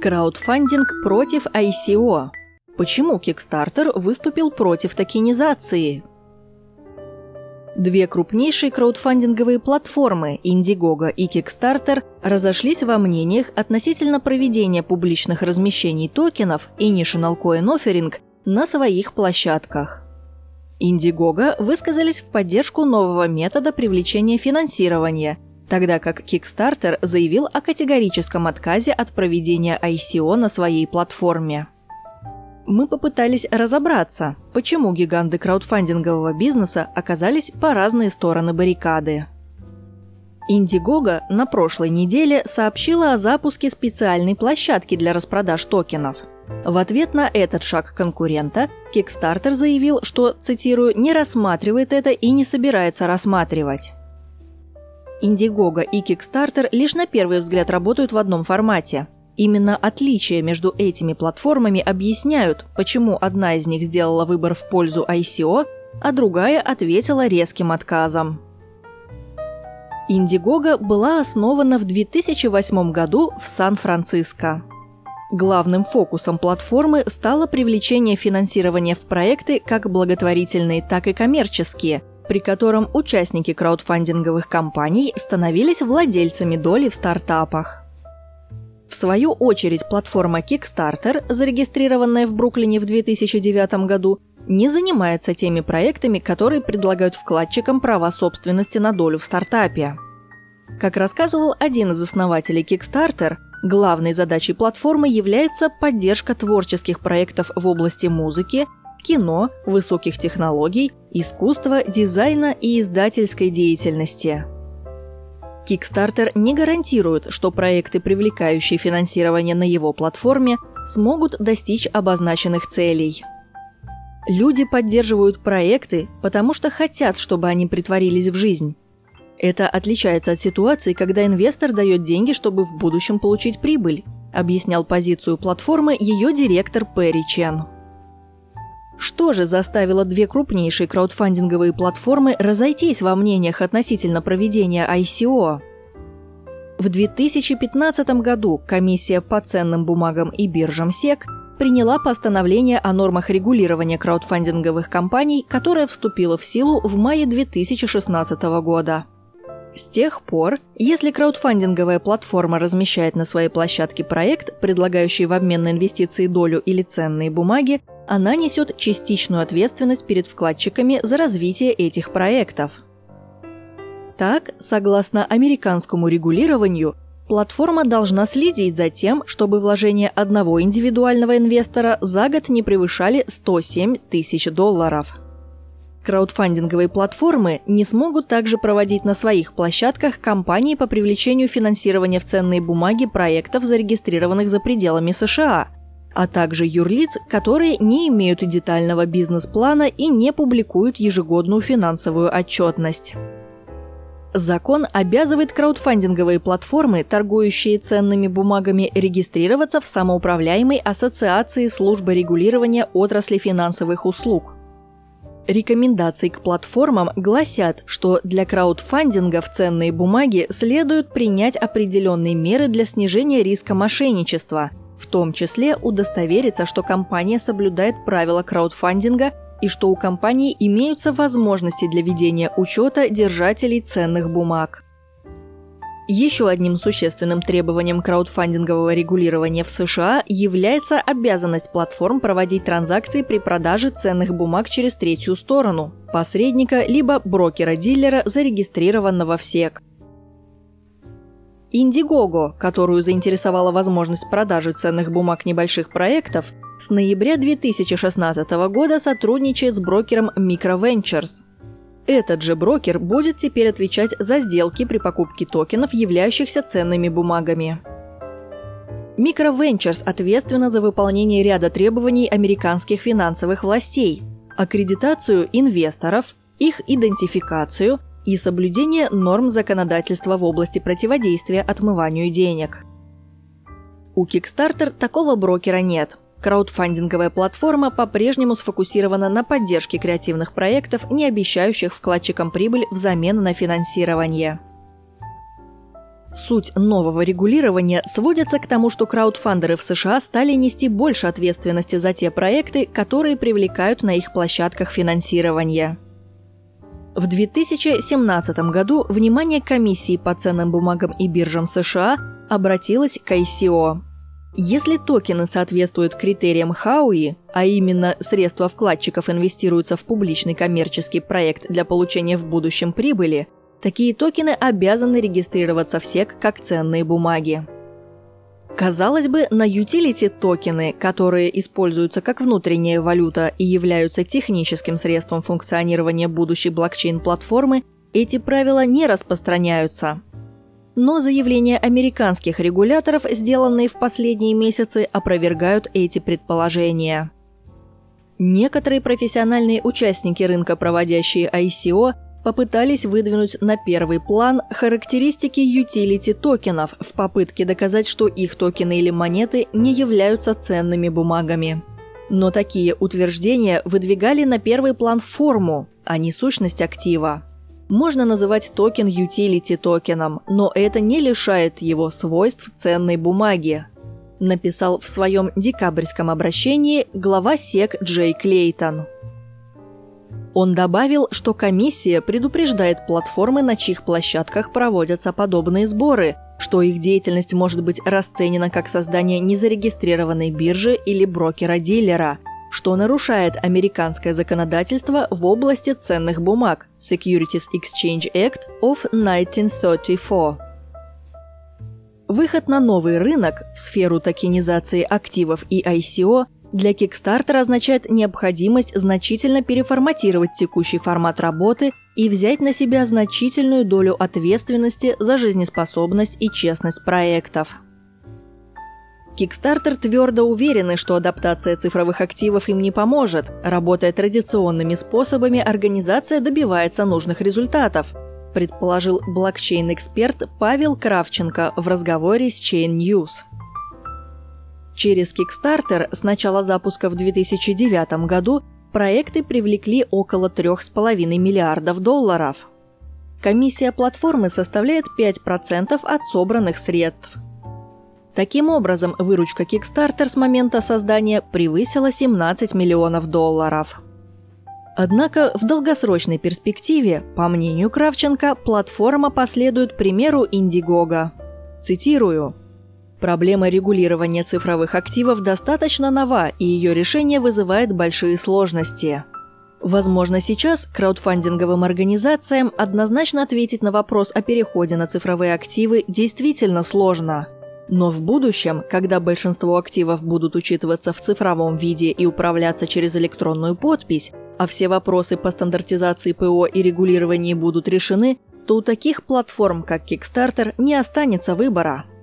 Краудфандинг против ICO. Почему Kickstarter выступил против токенизации? Две крупнейшие краудфандинговые платформы Indiegogo и Kickstarter разошлись во мнениях относительно проведения публичных размещений токенов и National Coin Offering на своих площадках. Indiegogo высказались в поддержку нового метода привлечения финансирования – тогда как Kickstarter заявил о категорическом отказе от проведения ICO на своей платформе. Мы попытались разобраться, почему гиганты краудфандингового бизнеса оказались по разные стороны баррикады. Indiegogo на прошлой неделе сообщила о запуске специальной площадки для распродаж токенов. В ответ на этот шаг конкурента Kickstarter заявил, что, цитирую, «не рассматривает это и не собирается рассматривать». Indiegogo и Kickstarter лишь на первый взгляд работают в одном формате. Именно отличия между этими платформами объясняют, почему одна из них сделала выбор в пользу ICO, а другая ответила резким отказом. Indiegogo была основана в 2008 году в Сан-Франциско. Главным фокусом платформы стало привлечение финансирования в проекты как благотворительные, так и коммерческие, при котором участники краудфандинговых компаний становились владельцами доли в стартапах. В свою очередь, платформа Kickstarter, зарегистрированная в Бруклине в 2009 году, не занимается теми проектами, которые предлагают вкладчикам права собственности на долю в стартапе. Как рассказывал один из основателей Kickstarter, главной задачей платформы является поддержка творческих проектов в области музыки, кино, высоких технологий, искусства, дизайна и издательской деятельности. Kickstarter не гарантирует, что проекты, привлекающие финансирование на его платформе, смогут достичь обозначенных целей. Люди поддерживают проекты, потому что хотят, чтобы они притворились в жизнь. Это отличается от ситуации, когда инвестор дает деньги, чтобы в будущем получить прибыль, объяснял позицию платформы ее директор Перри Чен. Что же заставило две крупнейшие краудфандинговые платформы разойтись во мнениях относительно проведения ICO? В 2015 году комиссия по ценным бумагам и биржам СЕК приняла постановление о нормах регулирования краудфандинговых компаний, которое вступило в силу в мае 2016 года. С тех пор, если краудфандинговая платформа размещает на своей площадке проект, предлагающий в обмен на инвестиции долю или ценные бумаги, она несет частичную ответственность перед вкладчиками за развитие этих проектов. Так, согласно американскому регулированию, платформа должна следить за тем, чтобы вложения одного индивидуального инвестора за год не превышали 107 тысяч долларов. Краудфандинговые платформы не смогут также проводить на своих площадках кампании по привлечению финансирования в ценные бумаги проектов, зарегистрированных за пределами США – а также юрлиц, которые не имеют детального бизнес-плана и не публикуют ежегодную финансовую отчетность. Закон обязывает краудфандинговые платформы, торгующие ценными бумагами, регистрироваться в самоуправляемой ассоциации службы регулирования отрасли финансовых услуг. Рекомендации к платформам гласят, что для краудфандинга в ценные бумаги следует принять определенные меры для снижения риска мошенничества – в том числе удостовериться, что компания соблюдает правила краудфандинга и что у компании имеются возможности для ведения учета держателей ценных бумаг. Еще одним существенным требованием краудфандингового регулирования в США является обязанность платформ проводить транзакции при продаже ценных бумаг через третью сторону – посредника либо брокера-дилера, зарегистрированного в СЕК – Indiegogo, которую заинтересовала возможность продажи ценных бумаг небольших проектов, с ноября 2016 года сотрудничает с брокером Microventures. Этот же брокер будет теперь отвечать за сделки при покупке токенов, являющихся ценными бумагами. Microventures ответственна за выполнение ряда требований американских финансовых властей, аккредитацию инвесторов, их идентификацию – и соблюдение норм законодательства в области противодействия отмыванию денег. У Kickstarter такого брокера нет. Краудфандинговая платформа по-прежнему сфокусирована на поддержке креативных проектов, не обещающих вкладчикам прибыль взамен на финансирование. Суть нового регулирования сводится к тому, что краудфандеры в США стали нести больше ответственности за те проекты, которые привлекают на их площадках финансирование. В 2017 году внимание комиссии по ценным бумагам и биржам США обратилось к ICO. Если токены соответствуют критериям Хауи, а именно средства вкладчиков инвестируются в публичный коммерческий проект для получения в будущем прибыли – Такие токены обязаны регистрироваться в СЕК как ценные бумаги. Казалось бы, на utility токены, которые используются как внутренняя валюта и являются техническим средством функционирования будущей блокчейн-платформы, эти правила не распространяются. Но заявления американских регуляторов, сделанные в последние месяцы, опровергают эти предположения. Некоторые профессиональные участники рынка, проводящие ICO, попытались выдвинуть на первый план характеристики utility токенов в попытке доказать, что их токены или монеты не являются ценными бумагами. Но такие утверждения выдвигали на первый план форму, а не сущность актива. Можно называть токен utility токеном, но это не лишает его свойств ценной бумаги, написал в своем декабрьском обращении глава СЕК Джей Клейтон. Он добавил, что комиссия предупреждает платформы, на чьих площадках проводятся подобные сборы, что их деятельность может быть расценена как создание незарегистрированной биржи или брокера-дилера, что нарушает американское законодательство в области ценных бумаг Securities Exchange Act of 1934. Выход на новый рынок в сферу токенизации активов и ICO – для Kickstarter означает необходимость значительно переформатировать текущий формат работы и взять на себя значительную долю ответственности за жизнеспособность и честность проектов. Kickstarter твердо уверены, что адаптация цифровых активов им не поможет. Работая традиционными способами, организация добивается нужных результатов, предположил блокчейн-эксперт Павел Кравченко в разговоре с Chain News. Через Kickstarter с начала запуска в 2009 году проекты привлекли около 3,5 миллиардов долларов. Комиссия платформы составляет 5% от собранных средств. Таким образом, выручка Kickstarter с момента создания превысила 17 миллионов долларов. Однако в долгосрочной перспективе, по мнению Кравченко, платформа последует примеру Indiegogo. Цитирую – Проблема регулирования цифровых активов достаточно нова, и ее решение вызывает большие сложности. Возможно, сейчас краудфандинговым организациям однозначно ответить на вопрос о переходе на цифровые активы действительно сложно. Но в будущем, когда большинство активов будут учитываться в цифровом виде и управляться через электронную подпись, а все вопросы по стандартизации ПО и регулировании будут решены, то у таких платформ, как Kickstarter, не останется выбора –